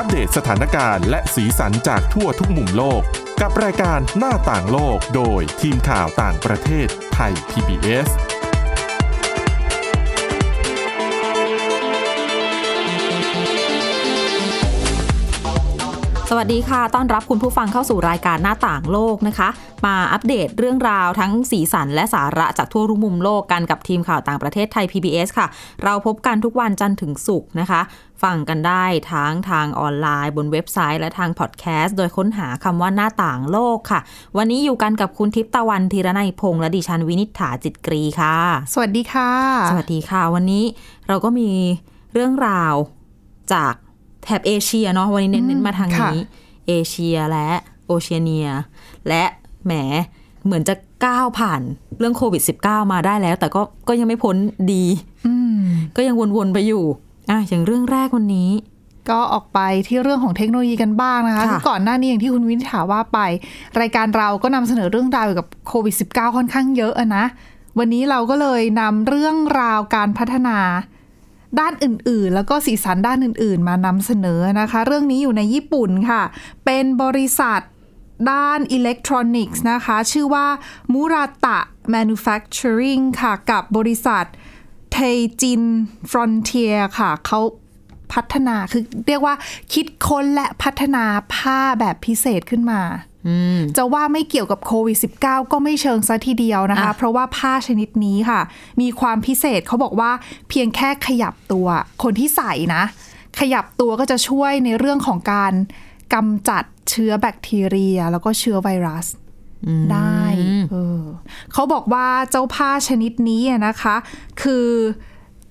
อัปเดตสถานการณ์และสีสันจากทั่วทุกมุมโลก กับรายการหน้าต่างโลกโดยทีมข่าวต่างประเทศไทย PBS สวัสดีค่ะ ต้อนรับคุณผู้ฟังเข้าสู่รายการหน้าต่างโลกนะคะ มาอัปเดตเรื่องราวทั้งสีสันและสาระจากทั่วทุกมุมโลกกันกับทีมข่าวต่างประเทศไทย PBS ค่ะ เราพบกันทุกวันจันทร์ถึงศุกร์นะคะ ฟังกันได้ทั้งทางออนไลน์บนเว็บไซต์ และทางพอดแคสต์ โดยค้นหาคำว่าหน้าต่างโลกค่ะ วันนี้อยู่กันกับคุณทิพย์ตะวันธีรนัยพงษ์และดิฉันวินิษฐาจิตกรีค่ะ สวัสดีค่ะ สวัสดีค่ะ วันนี้เราก็มีเรื่องราวจากแถบเอเชียเนาะวันนี้เน้นๆมาทางนี้ เอเชียและโอเชียเนีย และแหมเหมือนจะก้าวผ่านเรื่องโควิด -19 มาได้แล้ว แต่ก็ก็ยังไม่พ้นดีอืมก็ยังวนๆไปอยู่ อะอย่างเรื่องแรกวันนี้ ก็ออกไปที่เรื่องของเทคโนโลยีกันบ้างนะคะค่ะคือก่อนหน้านี้อย่างที่คุณวินิษฐาว่าไป รายการเราก็นำเสนอเรื่องราวเกี่ยวกับโควิด -19 ค่อนข้างเยอะอะนะ วันนี้เราก็เลยนำเรื่องราวการพัฒนาด้านอื่นๆ แล้วก็สีสันด้านอื่นๆ มานำเสนอนะคะ เรื่องนี้อยู่ในญี่ปุ่นค่ะ เป็นบริษัทด้านอิเล็กทรอนิกส์นะคะ ชื่อว่ามูราตะ Manufacturing ค่ะ กับบริษัท เทจินฟรอนเทียค่ะเขาพัฒนาคือเรียกว่าคิดค้นและพัฒนาผ้าแบบพิเศษขึ้นมาอืมจะว่าไม่เกี่ยวกับโควิด -19 ก็ไม่เชิงซะทีเดียวนะคะอะเพราะว่าผ้าชนิดนี้ค่ะ มีความพิเศษเขาบอกว่าเพียงแค่ขยับตัว คนที่ใส่นะ ขยับตัวก็จะช่วยในเรื่องของการกำจัดเชื้อแบคทีเรีย แล้วก็เชื้อไวรัสได้เออ เขาบอกว่าเจ้าผ้าชนิดนี้อะนะคะ คือ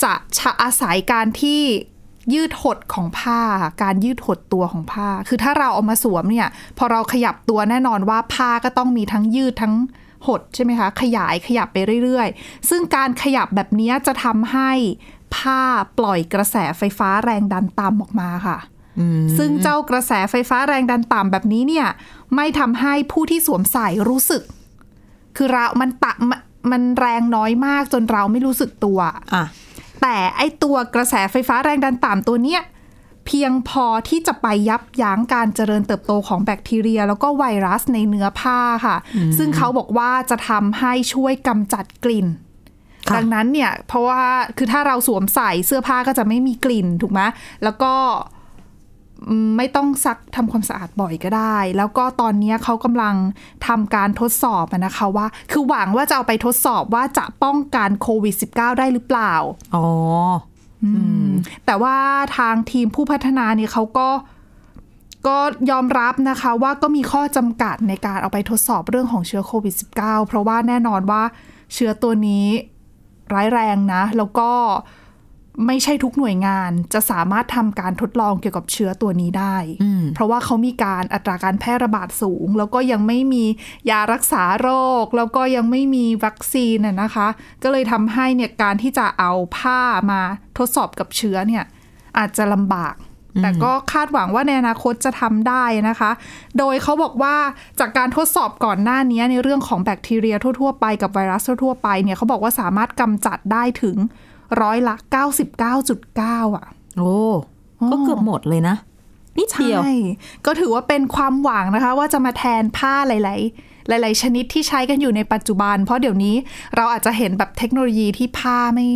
จะชะอาศัยการที่ยืดหดของผ้า การยืดหดตัวของผ้า คือถ้าเราเอามาสวมเนี่ยพอเราขยับตัวแน่นอนว่าผ้าก็ต้องมีทั้งยืดทั้งหดใช่ไหมคะ ขยายขยับไปเรื่อยๆ ซึ่งการขยับแบบนี้จะทำให้ผ้าปล่อยกระแสไฟฟ้าแรงดันต่ำออกมาค่ะซึ่งเจ้ากระแสไฟฟ้าแรงดันต่ำแบบนี้เนี่ย ไม่ทำให้ผู้ที่สวมใส่รู้สึก คือเรา มันตะมันมันแรงน้อยมากจนเราไม่รู้สึกตัว อะ แต่ไอตัวกระแสไฟฟ้าแรงดันต่ำตัวเนี้ยเพียงพอที่จะไปยับยั้งการเจริญเติบโตของแบคทีเรีย แล้วก็ไวรัสในเนื้อผ้าค่ะ ซึ่งเขาบอกว่าจะทำให้ช่วยกำจัดกลิ่นค่ะดังนั้นเนี่ย เพราะว่าคือถ้าเราสวมใส่เสื้อผ้าก็จะไม่มีกลิ่นถูกไหมแล้วก็อืม ไม่ต้องซักทำความสะอาดบ่อยก็ได้ แล้วก็ตอนนี้เขากำลังทำการทดสอบอะนะคะว่า คือหวังว่าจะเอาไปทดสอบว่าจะป้องกันโควิด -19 ได้หรือเปล่า อ๋อแต่ว่าทางทีมผู้พัฒนาเนี่ยเขาก็ก็ยอมรับนะคะว่าก็มีข้อจำกัดในการเอาไปทดสอบเรื่องของเชื้อโควิด -19 เพราะว่าแน่นอนว่าเชื้อตัวนี้ร้ายแรงนะ แล้วก็ ไม่ใช่ทุกหน่วยงานจะสามารถทำการทดลองเกี่ยวกับเชื้อตัวนี้ได้ เพราะว่าเขามีการอัตราการแพร่ระบาดสูง แล้วก็ยังไม่มียารักษาโรค แล้วก็ยังไม่มีวัคซีนน่ะนะคะ ก็เลยทำให้เนี่ยการที่จะเอาผ้ามาทดสอบกับเชื้อเนี่ยอาจจะลำบาก แต่ก็คาดหวังว่าในอนาคตจะทำได้นะคะ โดยเขาบอกว่าจากการทดสอบก่อนหน้านี้ในเรื่องของแบคทีเรียทั่วๆไปกับไวรัสทั่วๆไปเนี่ยเขาบอกว่าสามารถกำจัดได้ถึง ร้อยละ 99.9 อะ โอ้ก็เกือบหมดเลยนะนิดเดียวใช่ก็ถือว่าเป็นความหวังนะคะ ว่าจะมาแทนผ้าหลาย ๆหลาย ๆ ชนิดที่ใช้กันอยู่ในปัจจุบัน เพราะเดี๋ยวนี้เราอาจจะเห็นแบบเทคโนโลยีที่ผ้าไม่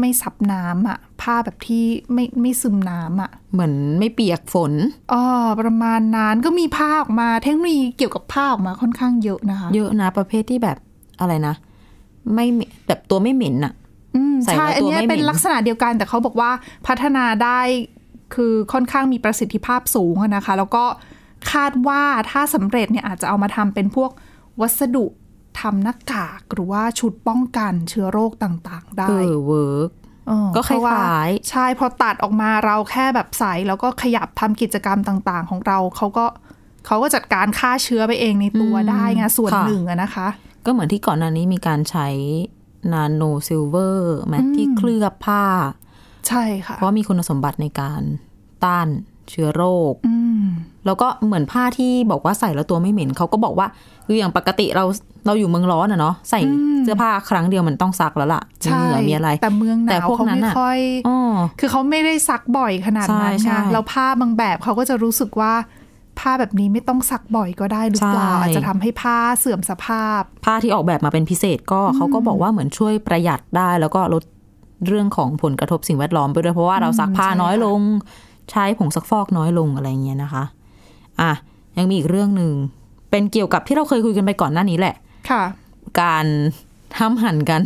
ไม่ซับน้ำอะผ้าแบบที่ไม่ไม่ซึมน้ำอะเหมือนไม่เปียกฝนอ๋อประมาณนั้นก็มีผ้าออกมาเทคโนโลยีเกี่ยวกับผ้าออกมาค่อนข้างเยอะนะคะ เยอะนะประเภทที่แบบอะไรนะ ไม่เหม็นแบบตัวไม่เหม็นอะอืม ใส่ใช่แล้วอันตัวเนี้ยไม่เหม็นเป็นลักษณะเดียวกัน แต่เขาบอกว่าพัฒนาได้คือค่อนข้างมีประสิทธิภาพสูงอะนะคะ แล้วก็คาดว่าถ้าสำเร็จเนี่ยอาจจะเอามาทำเป็นพวกวัสดุทำหน้ากากหรือว่าชุดป้องกันเชื้อโรคต่าง ๆ ได้เออเวิร์กเออก็คเพระว่ล้ายใช่พอตัดออกมาเราแค่แบบใส่แล้วก็ขยับทำกิจกรรมต่าง ๆ ของเราเขาก็เขาก็จัดการฆ่าเชื้อไปเองในตัวได้ไงส่วนหนึ่งอะนะคะ ก็เหมือนที่ก่อนหน้านี้มีการใช้ นาโนซิลเวอร์แมที่เคลือบผ้า ใช่ค่ะ เพราะว่ามีคุณสมบัติในการต้านเชื้อโรคอืมแล้วก็เหมือนผ้าที่บอกว่าใส่แล้วตัวไม่เหม็นเขาก็บอกว่าคืออย่างปกติเราเราอยู่เมืองร้อนอะเนาะใส่เสื้อผ้าครั้งเดียวมันต้องซักแล้วล่ะมีใช่เหงื่อมีอะไร แต่เมืองหแต่นาวพวกเขานั้นไม่อะค่อยอ๋อคือเขาไม่ได้ซักบ่อยขนาดนั้นใช่ใช่ไงแล้วผ้าบางแบบเขาก็จะรู้สึกว่า ผ้าแบบนี้ไม่ต้องซักบ่อยก็ได้หรือเปล่าใช่อาจจะทำให้ผ้าเสื่อมสภาพ ผ้าที่ออกแบบมาเป็นพิเศษก็เขาก็บอกว่าเหมือนช่วยประหยัดได้แล้วก็ลดเรื่องของผลกระทบสิ่งแวดล้อมไปด้วยเพราะว่าเราซักผ้าใช่ค่ะน้อยลง ใช้ผงซักฟอกน้อยลงอะไรเงี้ยนะคะอะยังมีอีกเรื่องหนึ่งเป็นเกี่ยวกับที่เราเคยคุยกันไปก่อนหน้านี้แหละ ค่ะ การห้ามหันกัน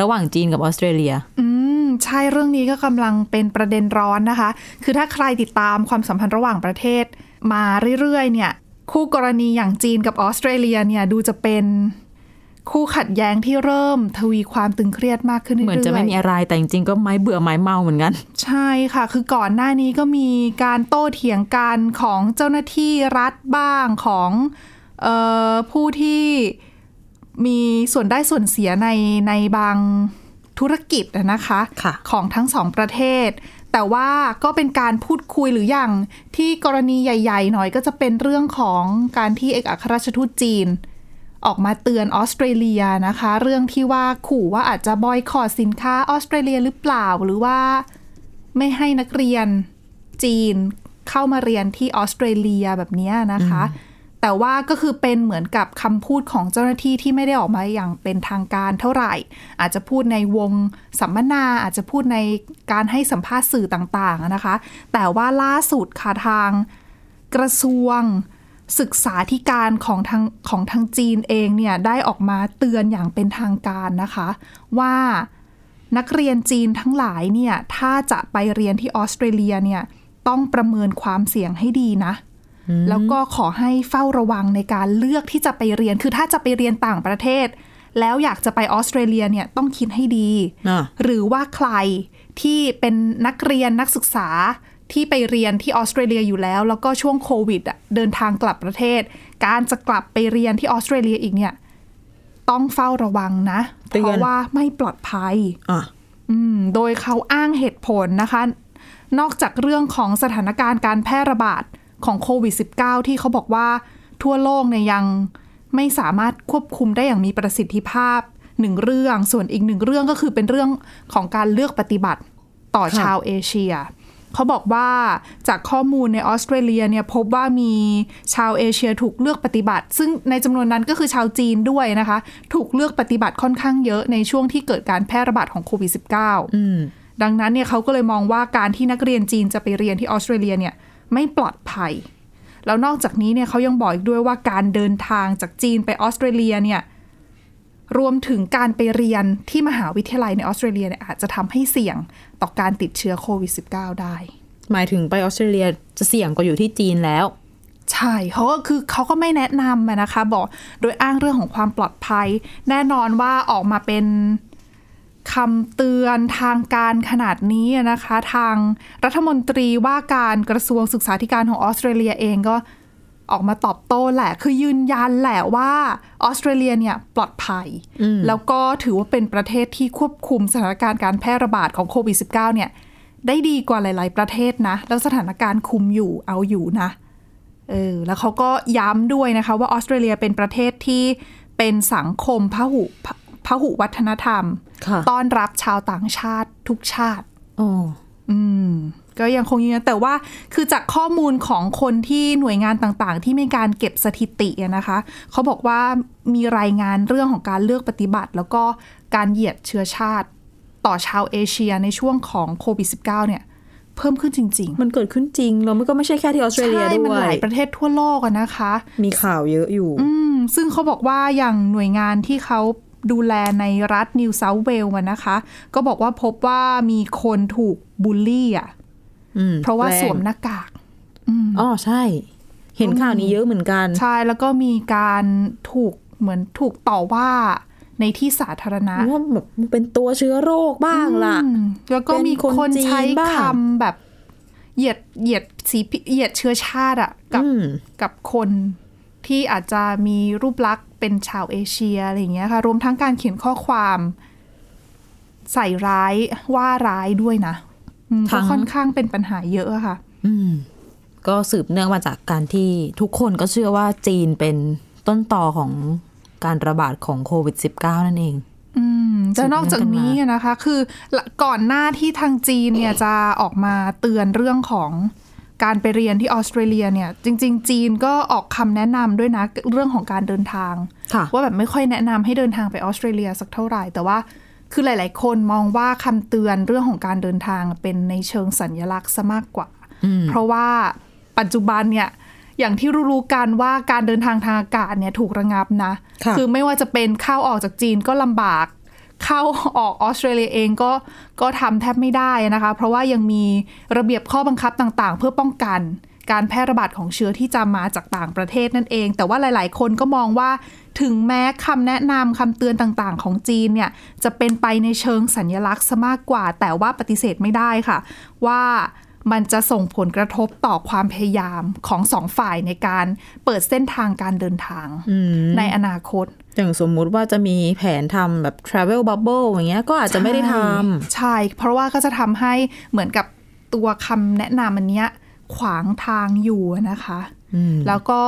ระหว่างจีนกับออสเตรเลีย อืมใช่เรื่องนี้ก็กำลังเป็นประเด็นร้อนนะคะ คือถ้าใครติดตามความสัมพันธ์ระหว่างประเทศ มาเรื่อยๆ เนี่ย คู่กรณีอย่างจีนกับออสเตรเลียเนี่ยดูจะเป็นคู่ขัดแย้งที่เริ่มทวีความตึงเครียดมากขึ้นเรื่อยๆเหมือนจะไม่มีอะไรแต่จริงๆก็ไม้เบื่อไม้เมาเหมือนกัน ใช่ค่ะ คือก่อนหน้านี้ก็มีการโต้เถียงกันของเจ้าหน้าที่รัฐบ้างของเออผู้ที่มีส่วนได้ส่วนเสียในในบางธุรกิจอะนะคะค่ะของทั้งสองประเทศ แต่ว่าก็เป็นการพูดคุยหรืออย่างที่กรณีใหญ่ ๆ หน่อยก็จะเป็นเรื่องของการที่เอกอัครราชทูตจีน ออกมาเตือนออสเตรเลียนะคะ เรื่องที่ว่าขู่ว่าอาจจะบอยคอรสินค้าออสเตรเลียหรือเปล่าหรือว่าไม่ให้นักเรียนจีนเข้ามาเรียนที่ออสเตรเลียแบบนี้นะคะ แต่ว่าก็คือเป็นเหมือนกับคำพูดของเจ้าหน้าที่ที่ไม่ได้ออกมาอย่างเป็นทางการเท่าไหร่ อาจจะพูดในวงสัมมนา อาจจะพูดในการให้สัมภาษณ์สื่อต่างๆนะคะ แต่ว่าล่าสุดค่ะทางกระทรวงศึกษาธิการของทางของทางจีนเองเนี่ยได้ออกมาเตือนอย่างเป็นทางการนะคะ ว่านักเรียนจีนทั้งหลายเนี่ยถ้าจะไปเรียนที่ออสเตรเลียเนี่ยต้องประเมินความเสี่ยงให้ดีนะ แล้วก็ขอให้เฝ้าระวังในการเลือกที่จะไปเรียน คือถ้าจะไปเรียนต่างประเทศ แล้วอยากจะไปออสเตรเลียเนี่ยต้องคิดให้ดีอะหรือว่าใครที่เป็นนักเรียนนักศึกษาที่ไปเรียนที่ออสเตรเลียอยู่แล้ว แล้วก็ช่วงโควิดอะเดินทางกลับประเทศ การจะกลับไปเรียนที่ออสเตรเลียอีกเนี่ย ต้องเฝ้าระวังนะเตือนเพราะว่าไม่ปลอดภัยอะอืมโดยเขาอ้างเหตุผลนะคะ นอกจากเรื่องของสถานการณ์การแพร่ระบาด ของโควิด -19 ที่เขาบอกว่าทั่วโลกเนี่ยยังไม่สามารถควบคุมได้อย่างมีประสิทธิภาพหนึ่งเรื่อง ส่วนอีกหนึ่งเรื่องก็คือเป็นเรื่องของการเลือกปฏิบัติต่อค่ะชาวเอเชีย เขาบอกว่าจากข้อมูลในออสเตรเลียเนี่ยพบว่ามีชาวเอเชียถูกเลือกปฏิบัติ ซึ่งในจำนวนนั้นก็คือชาวจีนด้วยนะคะ ถูกเลือกปฏิบัติค่อนข้างเยอะในช่วงที่เกิดการแพร่ระบาดของโควิด -19 อืมดังนั้นเนี่ยเขาก็เลยมองว่าการที่นักเรียนจีนจะไปเรียนที่ออสเตรเลียเนี่ย ไม่ปลอดภัย แล้วนอกจากนี้เนี่ยเขายังบอกอีกด้วยว่าการเดินทางจากจีนไปออสเตรเลียเนี่ยรวมถึงการไปเรียนที่มหาวิทยาลัยในออสเตรเลียเนี่ยอาจจะทำให้เสี่ยงต่อการติดเชื้อโควิด -19 ได้ หมายถึงไปออสเตรเลียจะเสี่ยงกว่าอยู่ที่จีนแล้ว ใช่เขาก็คือเขาก็ไม่แนะนำอะนะคะ บอกโดยอ้างเรื่องของความปลอดภัย แน่นอนว่าออกมาเป็น คำเตือนทางการขนาดนี้อะนะคะ ทางรัฐมนตรีว่าการกระทรวงศึกษาธิการของออสเตรเลียเองก็ออกมาตอบโต้แหละ คือยืนยันแหละว่าออสเตรเลียเนี่ยปลอดภัย แล้วก็ถือว่าเป็นประเทศที่ควบคุมสถานการณ์การแพร่ระบาดของโควิด -19 เนี่ย ได้ดีกว่าหลาย ๆ ประเทศนะ แล้วสถานการณ์คุมอยู่เอาอยู่นะ เออ แล้วเขาก็ย้ำด้วยนะคะว่าออสเตรเลียเป็นประเทศที่เป็นสังคมพหุ พพหุวัฒนธรรมค่ะต้อนรับชาวต่างชาติทุกชาติโอ้อืมก็ยังคงยืนยันแต่ว่าคือจากข้อมูลของคนที่หน่วยงานต่างๆ ที่มีการเก็บสถิติอะนะคะเขาบอกว่ามีรายงานเรื่องของการเลือกปฏิบัติ แล้วก็การเหยียดเชื้อชาติต่อชาวเอเชียในช่วงของโควิด -19 เนี่ย เพิ่มขึ้นจริง ๆ มันเกิดขึ้นจริงแล้วมันก็ไม่ใช่แค่ที่ออสเตรเลียใช่ด้มันวหยลายประเทศทั่วโลกอะนะคะ มีข่าวเยอะอยู่ อืมซึ่งเขาบอกว่าอย่างหน่วยงานที่เขา ดูแลในรัฐนิวเซาท์เวลส์นะคะ ก็บอกว่าพบว่ามีคนถูกบูลลี่อะอืมเพราะว่าแงสวมหน้ากากอ๋อใช่ เห็นข่าวนี้เยอะเหมือนกัน ใช่แล้วก็มีการถูกเหมือนถูกต่อว่าในที่สาธารณะว่าแบบเป็นตัวเชื้อโรคบ้างล่ะอืมแล้วก็มีเป็นคนคนจีนใช้บ้างคำแบบเหยียดเหยียดสีเหยียดเชื้อชาติอะกับอืมกับคนที่อาจจะมีรูปลักษณ์ เป็นชาวเอเชียอะไรอย่างเงี้ยค่ะรวมทั้งการเขียนข้อความใส่ร้ายว่าร้ายด้วยนะอืมทั้ก็งค่อนข้างเป็นปัญหาเยอะอะค่ะ อืม ก็สืบเนื่องมาจากการที่ทุกคนก็เชื่อว่าจีนเป็นต้นต่อของการระบาดของโควิด -19 นั่นเองอืมแต่นอกจากนี้นะคะ คือก่อนหน้าที่ทางจีนเนี่ยจะออกมาเตือนเรื่องของ การไปเรียนที่ออสเตรเลียเนี่ย จริง ๆ จีนก็ออกคำแนะนำด้วยนะเรื่องของการเดินทางค่ะว่าแบบไม่ค่อยแนะนำให้เดินทางไปออสเตรเลียสักเท่าไหร่ แต่ว่าคือหลาย ๆ คนมองว่าคำเตือนเรื่องของการเดินทางเป็นในเชิงสัญญลักษณ์ซะมากกว่า เพราะว่าปัจจุบันเนี่ยอย่างที่รู้ๆกันว่าการเดินทางทางอากาศเนี่ยถูกระงับนะค่ะอไม่ว่าจะเป็นเข้าออกจากจีนก็ลำบาก เข้าออกออสเตรเลียเองก็ก็ทำแทบไม่ได้นะคะ เพราะว่ายังมีระเบียบข้อบังคับต่างๆ เพื่อป้องกันการแพร่ระบาดของเชื้อที่จะมาจากต่างประเทศนั่นเอง แต่ว่าหลาย ๆ คนก็มองว่าถึงแม้คำแนะนำคำเตือนต่างๆ ของจีนเนี่ยจะเป็นไปในเชิงสัญญลักษณ์ซะมากกว่า แต่ว่าปฏิเสธไม่ได้ค่ะ ว่า มันจะส่งผลกระทบต่อความพยายามของสองฝ่ายในการเปิดเส้นทางการเดินทางในอนาคต อย่างสมมุติว่าจะมีแผนทำแบบ travel bubble อย่างเงี้ยก็อาจจะไม่ได้ทใช่ เพราะว่าก็จะทำให้เหมือนกับตัวคำแนะนำอันเนี้ยขวางทางอยู่นะคะ แล้วก็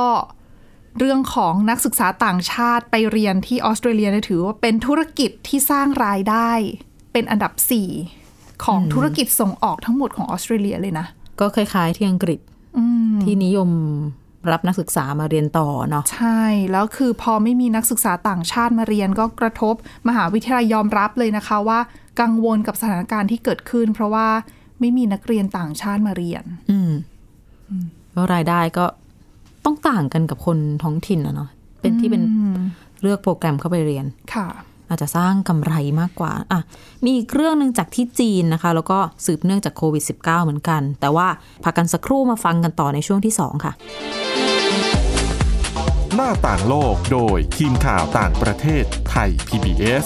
เรื่องของนักศึกษาต่างชาติไปเรียนที่ออสเตรเลียเนี่ยถือว่าเป็นธุรกิจที่สร้างรายได้เป็นอันดับ4 ของธุรกิจส่งออกทั้งหมดของออสเตรเลียเลยนะำก็คล้ายๆที่อังกฤษที่นิยมรับนักศึกษามาเรียนต่อเนาะใช่ แล้วคือพอไม่มีนักศึกษาต่างชาติมาเรียนก็กระทบมหาวิทยาลัยยอมรับเลยนะคะว่า กังวลกับสถานการณ์ที่เกิดขึ้น เพราะว่าไม่มีนักเรียนต่างชาติมาเรียน อืมก็รายได้ก็ต้องต่างกันกับคนท้องถิ่นอะเนาะเป็นที่เป็นเลือกโปรแกรมเข้าไปเรียนค่ะ อาจจะสร้างกำไรมากกว่าอะมีอีกเรื่องหนึ่งจากที่จีนนะคะ แล้วก็สืบเนื่องจากโควิด -19 เหมือนกัน แต่ว่าพักกันสักครู่มาฟังกันต่อในช่วงที่ 2 ค่ะ หน้าต่างโลกโดยทีมข่าวต่างประเทศไทย PBS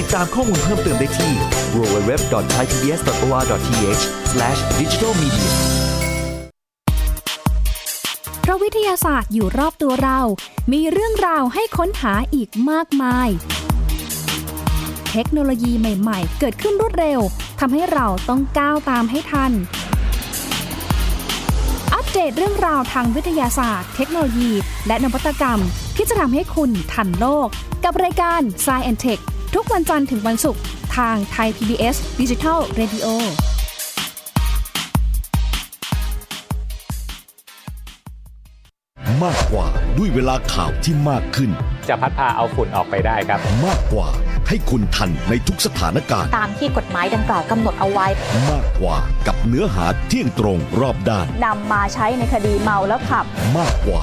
ติดตามข้อมูลเพิ่มเติมได้ที่ www.thaipbs.or.th/digitalmedia เพราะวิทยาศาสตร์อยู่รอบตัวเรา มีเรื่องราวให้ค้นหาอีกมากมาย เทคโนโลยีใหม่ ๆ เกิดขึ้นรวดเร็วทำให้เราต้องก้าวตามให้ทัน อัปเดตเรื่องราวทางวิทยาศาสตร์ เทคโนโลยี และนวัตกรรมที่จะทำให้คุณทันโลก กับรายการ s c i e n t e c h ทุกวันจันทร์ถึงวันศุกร์ทางไทย PBS Digital Radio มากกว่าด้วยเวลาข่าวที่มากขึ้น จะพัดพาเอาฝุ่นออกไปได้ครับ มากกว่าให้คุณทันในทุกสถานการณ์ ตามที่กฎหมายดังกล่าวกำหนดเอาไว้ มากกว่ากับเนื้อหาเที่ยงตรงรอบด้านนำมาใช้ในคดีเมาแล้วขับ มากกว่า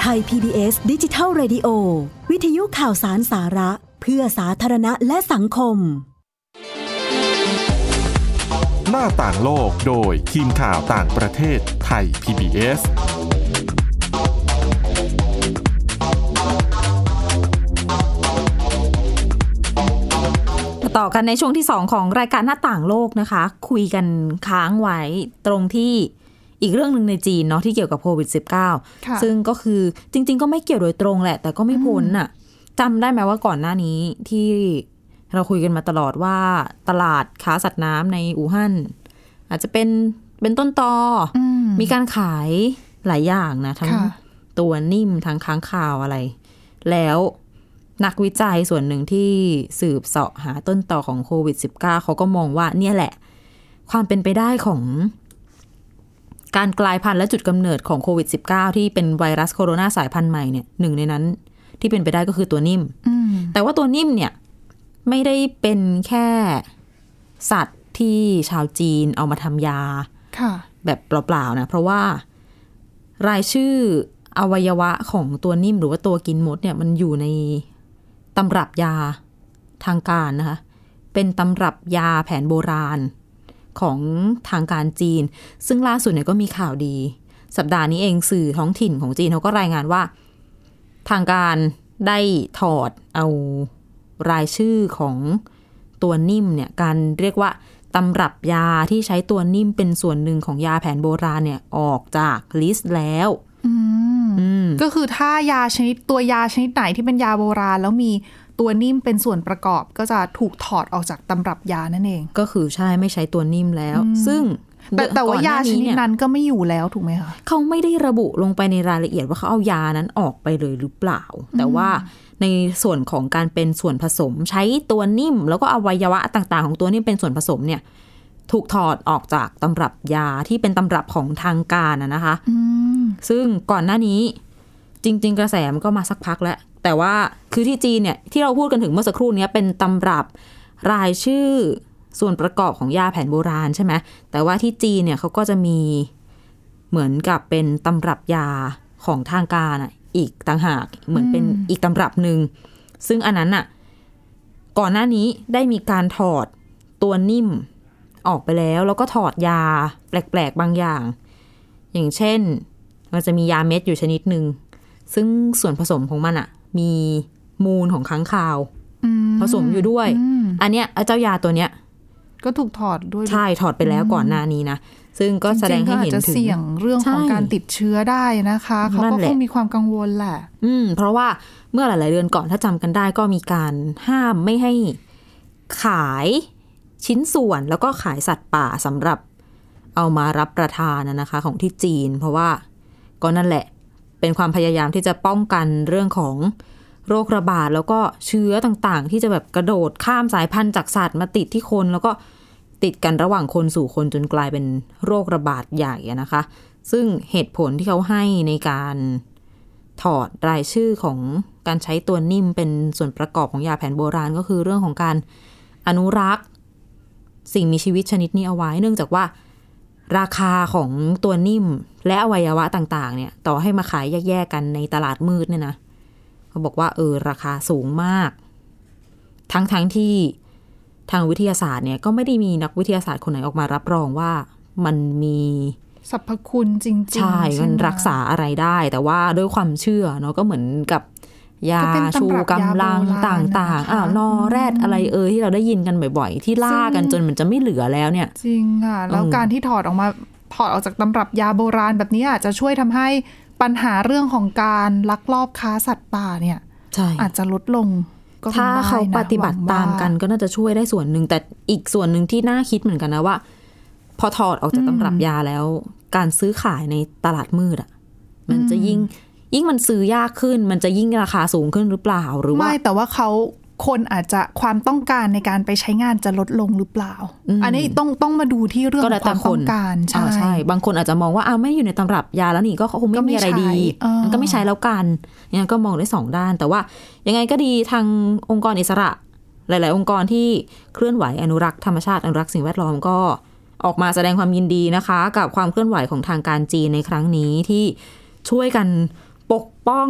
ไทย PBS ดิจิทัล Radio วิทยุข่าวสารสาระ เพื่อสาธารณะและสังคม หน้าต่างโลกโดยทีมข่าวต่างประเทศไทย PBS ต่อกันในช่วงที่ 2 ของรายการหน้าต่างโลกนะคะ คุยกันค้างไว้ตรงที่ อีกเรื่องหนึ่งในจีนเนาะที่เกี่ยวกับโควิดค่ะ -19 ซึ่งก็คือจริง ๆ ก็ไม่เกี่ยวโดยตรงแหละ แต่ก็ไม่พ้นน่ะจำได้ไหมว่าก่อนหน้านี้ที่เราคุยกันมาตลอดว่าตลาดค้าสัตว์น้ำในอู่ฮั่นอาจจะเป็นเป็นต้นตออมมีการขายหลายอย่างนะ ทั้งค่ะตัวนิ่มทั้งค้างคาวอะไร แล้วนักวิจัยส่วนหนึ่งที่สืบเสาะหาต้นต่อของโควิด -19 เขาก็มองว่าเนี่ยแหละ ความเป็นไปได้ของ การกลายพันธุ์และจุดกำเนิดของโควิด -19 ที่เป็นไวรัสโคโรนาสายพันธุ์ใหม่เนี่ยหนึ่งในนั้นที่เป็นไปได้ก็คือตัวนิ่มอืมแต่ว่าตัวนิ่มเนี่ยไม่ได้เป็นแค่สัตว์ที่ชาวจีนเอามาทำยาค่ะแบบเปล่าๆนะ เพราะว่า รายชื่ออวัยวะของตัวนิ่มหรือว่าตัวกินมดเนี่ยมันอยู่ในตำรับยาทางการนะคะ เป็นตำรับยาแผนโบราณ ของทางการจีน ซึ่งล่าสุดเนี่ยก็มีข่าวดี สัปดาห์นี้เองสื่อท้องถิ่นของจีนเขาก็รายงานว่า ทางการได้ถอดเอารายชื่อของตัวนิ่มเนี่ยการเรียกว่าตำรับยาที่ใช้ตัวนิ่มเป็นส่วนหนึ่งของยาแผนโบราณเนี่ยออกจากลิสต์แล้วอืมอืมก็คือถ้ายาชนิดตัวยาชนิดไหนที่เป็นยาโบราณ แล้วมี ตัวนิ่มเป็นส่วนประกอบก็จะถูกถอดออกจากตำรับยานั่นเอง ก็คือใช่ไม่ใช้ตัวนิ่มแล้ว ซึ่งแต่แต่ว่าก่อนหยาชนิดเยนั้นก็ไม่อยู่แล้วถูกไหมคะเขาไม่ได้ระบุลงไปในรายละเอียดว่าเขาเอายานั้นออกไปเลยหรือเปล่า แต่ว่าในส่วนของการเป็นส่วนผสม ใช้ตัวนิ่ม แล้วก็อวัยวะต่างๆ ของตัวนิ่มเป็นส่วนผสมเนี่ยถูกถอดออกจากตำรับยาที่เป็นตำรับของทางการนะนะคะอืมซึ่งก่อนหน้านี้จริง ๆ กระแสมันก็มาสักพักแล้ว แต่ว่าคือที่จีนเนี่ยที่เราพูดกันถึงเมื่อสักครู่เนี้ยเป็นตำรับรายชื่อส่วนประกอบของยาแผนโบราณใช่ไหมแต่ว่าที่จีนเนี่ยเขาก็จะมีเหมือนกับเป็นตำรับยาของทางการอะอีกต่างหากเหมือนเป็นอีกตำรับหนึ่งซึ่งอันนั้นอะก่อนหน้านี้ได้มีการถอดตัวนิ่มออกไปแล้ว แล้วก็ถอดยาแปลกๆบางอย่าง อย่างเช่น มันจะมียาเม็ดอยู่ชนิดหนึ่งซึ่งส่วนผสมของมันอะ มีมูลของค้างคาวอืมผสมอยู่ด้วยอืมอันเนี้ยเจ้ายาตัวเนี้ย ก็ถูกถอดด้วย ใช่ถอดไปแล้วก่อนหน้านี้นะ ซึ่งก็แสดงให้เห็นจริๆก็อาจจะถึงเสี่ยงเรื่องของใช่การติดเชื้อได้นะคะ เขานั่ก็นแหละคงมีความกังวลแหละ อืม เพราะว่าเมื่อหลาย ๆ เดือนก่อนถ้าจำกันได้ก็มีการห้ามไม่ให้ขายชิ้นส่วนแล้วก็ขายสัตว์ป่าสำหรับเอามารับประทานนะนะคะ ของที่จีน เพราะว่าก็นั่นแหละ เป็นความพยายามที่จะป้องกันเรื่องของโรคระบาดแล้วก็เชื้อต่างๆ ที่จะแบบกระโดดข้ามสายพันธุ์จากสัตว์มาติดที่คน แล้วก็ติดกันระหว่างคนสู่คนจนกลายเป็นโรคระบาดใหญ่อะนะคะ ซึ่งเหตุผลที่เขาให้ในการถอดรายชื่อของการใช้ตัวนิ่มเป็นส่วนประกอบของยาแผนโบราณก็คือเรื่องของการอนุรักษ์ สิ่งมีชีวิตชนิดนี้เอาไว้ เนื่องจากว่า ราคาของตัวนิ่มและอวัยวะต่างๆ เนี่ย ต่อให้มาขายแยกๆกันในตลาดมืดเนี่ยนะเขาบอกว่าเออราคาสูงมาก ทั้งๆทที่ทางวิทยาศาสตร์เนี่ยก็ไม่ได้มีนักวิทยาศาสตร์คนไหนออกมารับรองว่ามันมีสรรพคุณจริงๆ ใช่ มันไหรักษาอะไรได้ แต่ว่าด้วยความเชื่อเนาะก็เหมือนกับ ยาก็เป็นชูตำรับกำลังยาโบราณต่างนะคะๆอ้าวนอแรดอะไรเอ่ยที่เราได้ยินกันบ่อยๆ ที่ล่ากันซึ่งจนมันจะไม่เหลือแล้วเนี่ย จริงค่ะ แล้วอืมการที่ถอดออกมาถอดออกจากตำรับยาโบราณแบบนี้อาจจะช่วยทำให้ปัญหาเรื่องของการลักลอบค้าสัตว์ป่าเนี่ยใช่อาจจะลดลงก็ป็นถ้าได้เขานะปฏิบัติหวังตามว่กันก็น่าจะช่วยได้ส่วนหนึ่งแต่อีกส่วนหนึ่งที่น่าคิดเหมือนกันนะว่า พอถอดออกจากตำรับยาแล้ว การซื้อขายในตลาดมืดอะ มันจะยิ่ง ยิ่งมันซื้อยากขึ้นมันจะยิ่งราคาสูงขึ้นหรือเปล่าหรือว่าไม่แต่ว่าเขาคนอาจจะความต้องการในการไปใช้งานจะลดลงหรือเปล่าอืมอันนี้ต้องต้องมาดูที่เรื่องก็ขแล้อวงคแต่วามคต้อนงการอ่าใช่ บางคนอาจจะมองว่าอ้าวไม่อยู่ในตำรับยาแล้วนี่ก็คงไม่มีอะไรดีก็ไม่ใช้เออมันก็ไม่ใช้แล้วกันยังไงก็มองได้สองด้าน แต่ว่ายังไงก็ดีทางองค์กรอิสระ หลาย ๆ องค์กรที่เคลื่อนไหวอนุรักษ์ธรรมชาติอนุรักษ์สิ่งแวดล้อมก็ออกมาแสดงความยินดีนะคะ กับความเคลื่อนไหวของทางการจีนในครั้งนี้ที่ช่วยกัน ปกป้อง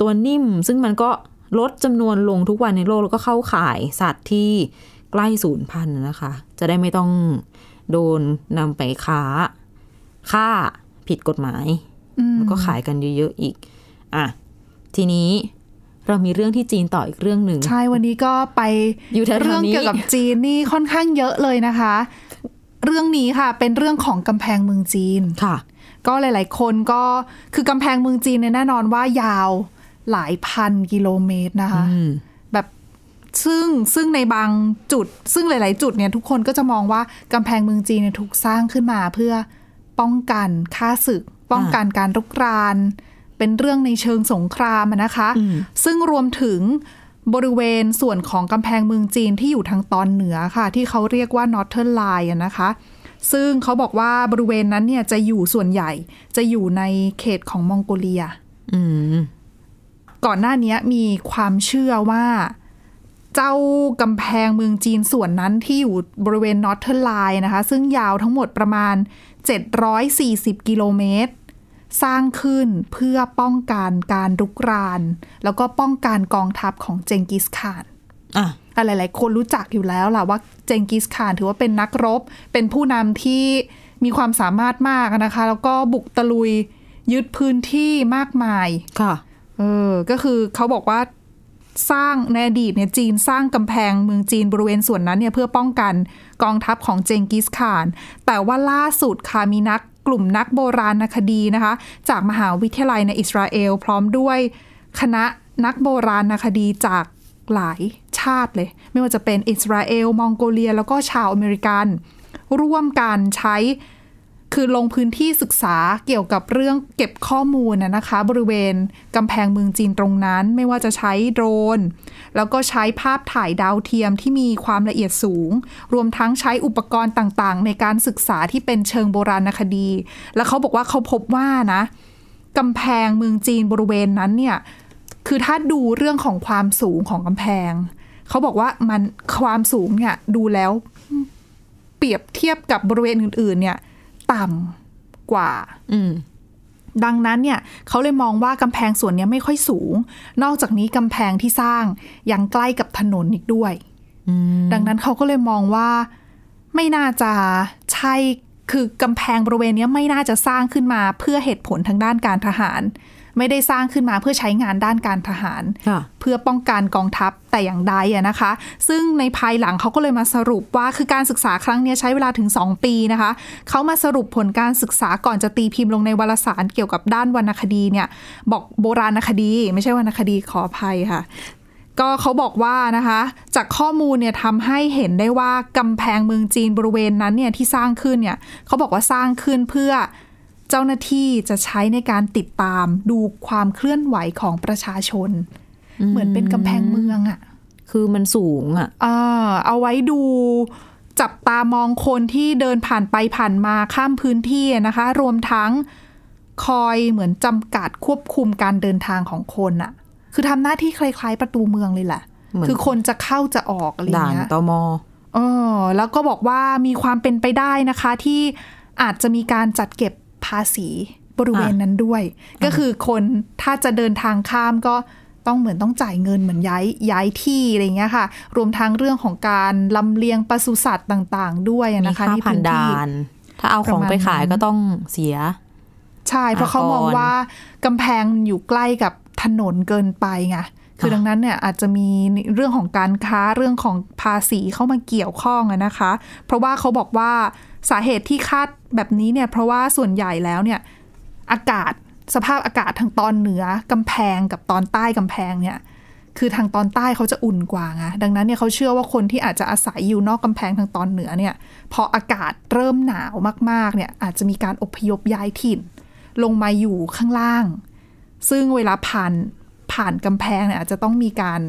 ตัวนิ่ม ซึ่งมันก็ลดจำนวนลงทุกวันในโลก แล้วก็เข้าข่ายสัตว์ที่ใกล้สูญพันธุ์นะคะ จะได้ไม่ต้องโดนนำไปค้าฆ่าผิดกฎหมายอืมแล้วก็ขายกันเยอะๆอีก อะ ทีนี้เรามีเรื่องที่จีนต่ออีกเรื่องหนึ่งใช่วันนี้ก็ไปอยู่แถวๆนี้เรื่องเกี่ยวกับจีนนี่ค่อนข้างเยอะเลยนะคะ เรื่องนี้ค่ะเป็นเรื่องของกำแพงเมืองจีนค่ะ ก็หลาย ๆ คนก็คือกำแพงเมืองจีนเนี่ยแน่นอนว่ายาวหลายพันกิโลเมตรนะคะอืมแบบซึ่งซึ่งในบางจุด ซึ่งหลาย ๆ จุดเนี่ยทุกคนก็จะมองว่ากำแพงเมืองจีนเนี่ยถูกสร้างขึ้นมาเพื่อป้องกันค่าศึก ป้องกันการรุกราน เป็นเรื่องในเชิงสงครามอะนะคะอืมซึ่งรวมถึงบริเวณส่วนของกำแพงเมืองจีนที่อยู่ทางตอนเหนือค่ะ ที่เขาเรียกว่า Northern Line อะนะคะ ซึ่งเขาบอกว่าบริเวณนั้นเนี่ยจะอยู่ส่วนใหญ่ จะอยู่ในเขตของมองโกเลียอืมก่อนหน้านี้มีความเชื่อว่า เจ้ากำแพงเมืองจีนส่วนนั้นที่อยู่บริเวณ Northern Line นะคะ ซึ่งยาวทั้งหมดประมาณ 740 กิโลเมตร สร้างขึ้นเพื่อป้องกันการรุกราน แล้วก็ป้องกันกองทัพของเจงกิสข่าน อะ หลาย ๆ คนรู้จักอยู่แล้วล่ะว่าเจงกิสข่านถือว่าเป็นนักรบ เป็นผู้นำที่มีความสามารถมากนะคะ แล้วก็บุกตะลุยยึดพื้นที่มากมายค่ะเออก็คือเขาบอกว่าสร้างในอดีตเนี่ยจีนสร้างกำแพงเมืองจีนบริเวณส่วนนั้นเนี่ยเพื่อป้องกันกองทัพของเจงกิสข่าน แต่ว่าล่าสุดค่ะมีนักกลุ่มนักโบราณคดีนะคะ จากมหาวิทยาลัยในอิสราเอล พร้อมด้วยคณะนักโบราณคดีจาก หลายชาติเลย ไม่ว่าจะเป็นอิสราเอล มองโกเลีย แล้วก็ชาวอเมริกัน ร่วมกันใช้คือลงพื้นที่ศึกษาเกี่ยวกับเรื่องเก็บข้อมูลนะคะ บริเวณกำแพงเมืองจีนตรงนั้น ไม่ว่าจะใช้โดรน แล้วก็ใช้ภาพถ่ายดาวเทียมที่มีความละเอียดสูง รวมทั้งใช้อุปกรณ์ต่างๆ ในการศึกษาที่เป็นเชิงโบราณคดี แล้วเขาบอกว่าเขาพบว่านะกำแพงเมืองจีนบริเวณนั้นเนี่ย คือถ้าดูเรื่องของความสูงของกำแพง เขาบอกว่ามันความสูงเนี่ยดูแล้วเปรียบเทียบกับบริเวณอื่น ๆ เนี่ย ต่ำกว่าอืมดังนั้นเนี่ยเขาเลยมองว่ากำแพงส่วนเนี้ยไม่ค่อยสูง นอกจากนี้กำแพงที่สร้างยังใกล้กับถนนอีกด้วยดังนั้นเขาก็เลยมองว่าไม่น่าจะใช่คือกำแพงบริเวณเนี้ยไม่น่าจะสร้างขึ้นมาเพื่อเหตุผลทางด้านการทหาร ไม่ได้สร้างขึ้นมาเพื่อใช้งานด้านการทหารค่ะเพื่อป้องกันกองทัพแต่อย่างใดอะนะคะ ซึ่งในภายหลังเขาก็เลยมาสรุปว่าคือการศึกษาครั้งเนี้ยใช้เวลาถึง 2 ปีนะคะเขามาสรุปผลการศึกษาก่อนจะตีพิมพ์ลงในวารสารเกี่ยวกับด้านวรรณคดีเนี่ยบอกโบราณคดี ไม่ใช่วรรณคดีขออภัยค่ะก็เขาบอกว่านะคะ จากข้อมูลเนี่ยทำให้เห็นได้ว่ากำแพงเมืองจีนบริเวณนั้นเนี่ยที่สร้างขึ้นเนี่ยเขาบอกว่าสร้างขึ้นเพื่อ เจ้าหน้าที่จะใช้ในการติดตามดูความเคลื่อนไหวของประชาชน เหมือนเป็นกำแพงเมืองอะคือมันสูงอะอ่าเอาไว้ดูจับตามองคนที่เดินผ่านไปผ่านมาข้ามพื้นที่นะคะ รวมทั้งคอยเหมือนจำกัดควบคุมการเดินทางของคนอะคือทำหน้าที่คล้ายๆ ประตูเมืองเลยแหละเหมือนคือคนจะเข้าจะออกอะไรอย่าด่างนเงี้ยตมเออแล้วก็บอกว่ามีความเป็นไปได้นะคะ ที่อาจจะมีการจัดเก็บ ภาษีบริเวณนั้นด้วย ก็คือคนถ้าจะเดินทางข้ามก็ต้องเหมือนต้องจ่ายเงินเหมือนย้ายย้ายที่อะไรเงี้ยค่ะ รวมทั้งเรื่องของการลำเลียงปศุสัตว์ต่างๆ ด้วยมีนะคะค่าที่ผ่านพื้นที่ด่านถ้าเอาของไปขายก็ต้องเสีย ใช่เพราะเขามองว่ากำแพงอยู่ใกล้กับถนนเกินไปไง คือดังนั้นเนี่ยอาจจะมีเรื่องของการค้าเรื่องของภาษีเข้ามาเกี่ยวข้องอะนะคะ เพราะว่าเขาบอกว่าสาเหตุที่คาดแบบนี้เนี่ยเพราะว่าส่วนใหญ่แล้วเนี่ยอากาศสภาพอากาศทางตอนเหนือกำแพงกับตอนใต้กำแพงเนี่ยคือทางตอนใต้เขาจะอุ่นกว่าไงดังนั้นเนี่ยเขาเชื่อว่าคนที่อาจจะอาศัยอยู่นอกกำแพงทางตอนเหนือเนี่ยพออากาศเริ่มหนาวมากๆเนี่ยอาจจะมีการอพยพย้ายถิ่น ลงมาอยู่ข้างล่าง ซึ่งเวลาผ่าน ผ่านกำแพงเนี่ยอาจจะต้องมีการ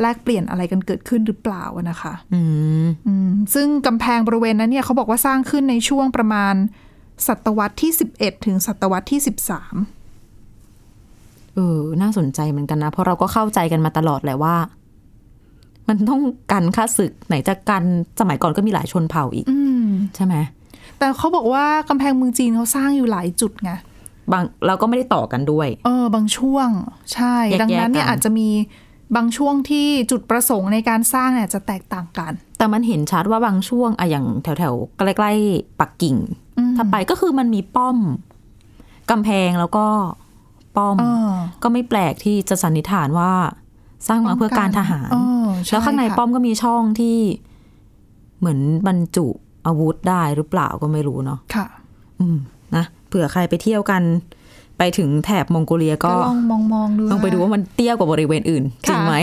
แลกเปลี่ยนอะไรกันเกิดขึ้นหรือเปล่าอะนะคะอืมอืมซึ่งกำแพงบริเวณนั้นเนี่ยเขาบอกว่าสร้างขึ้นในช่วงประมาณ ศตวรรษที่ 11 ถึงศตวรรษที่ 13 เออ น่าสนใจเหมือนกันนะ เพราะเราก็เข้าใจกันมาตลอดแหละว่า มันต้องกันค่าศึกไหนจะกันสมัยก่อนก็มีหลายชนเผ่าอีกอืมใช่ไหม แต่เขาบอกว่ากำแพงเมืองจีนเขาสร้างอยู่หลายจุดไง บางเราก็ไม่ได้ต่อกันด้วย เออ บางช่วง ใช่แยกๆดังนั้นเนี่ยกันอาจจะมีบางช่วงที่จุดประสงค์ในการสร้างเนี่ยจะแตกต่างกัน แต่มันเห็นชัดว่าบางช่วงอะอย่างแถวแถวๆใกล้ๆปักกิ่งอืมถ้าไปก็คือมันมีป้อมกำแพงแล้วก็ป้อมเออก็ไม่แปลกที่จะสันนิษฐานว่าสร้างมาเพื่อการทหารเออช่แล้วข้างในค่ะป้อมก็มีช่องที่เหมือนบรรจุอาวุธได้หรือเปล่าก็ไม่รู้เนาะค่ะ อืม นะเผื่อใครไปเที่ยวกัน ไปถึงแถบมองโกเลียก็ก็ลองมองมองๆดูลองไปดูนะว่ามันเตี้ยกว่าบริเวณอื่นค่ะจริงไหม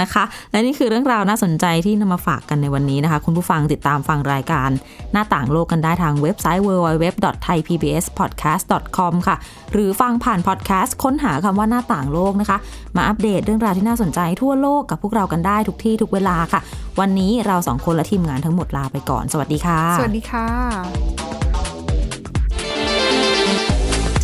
นะคะ และนี่คือเรื่องราวน่าสนใจที่นำมาฝากกันในวันนี้นะคะ คุณผู้ฟังติดตามฟังรายการหน้าต่างโลกกันได้ทางเว็บไซต์ www.thaipbspodcast.com ค่ะ หรือฟังผ่านพอดแคสต์ค้นหาคำว่าหน้าต่างโลกนะคะ มาอัปเดตเรื่องราวที่น่าสนใจทั่วโลกกับพวกเรากันได้ทุกที่ทุกเวลาค่ะ วันนี้เราสองคนและทีมงานทั้งหมดลาไปก่อน สวัสดีค่ะ สวัสดีค่ะ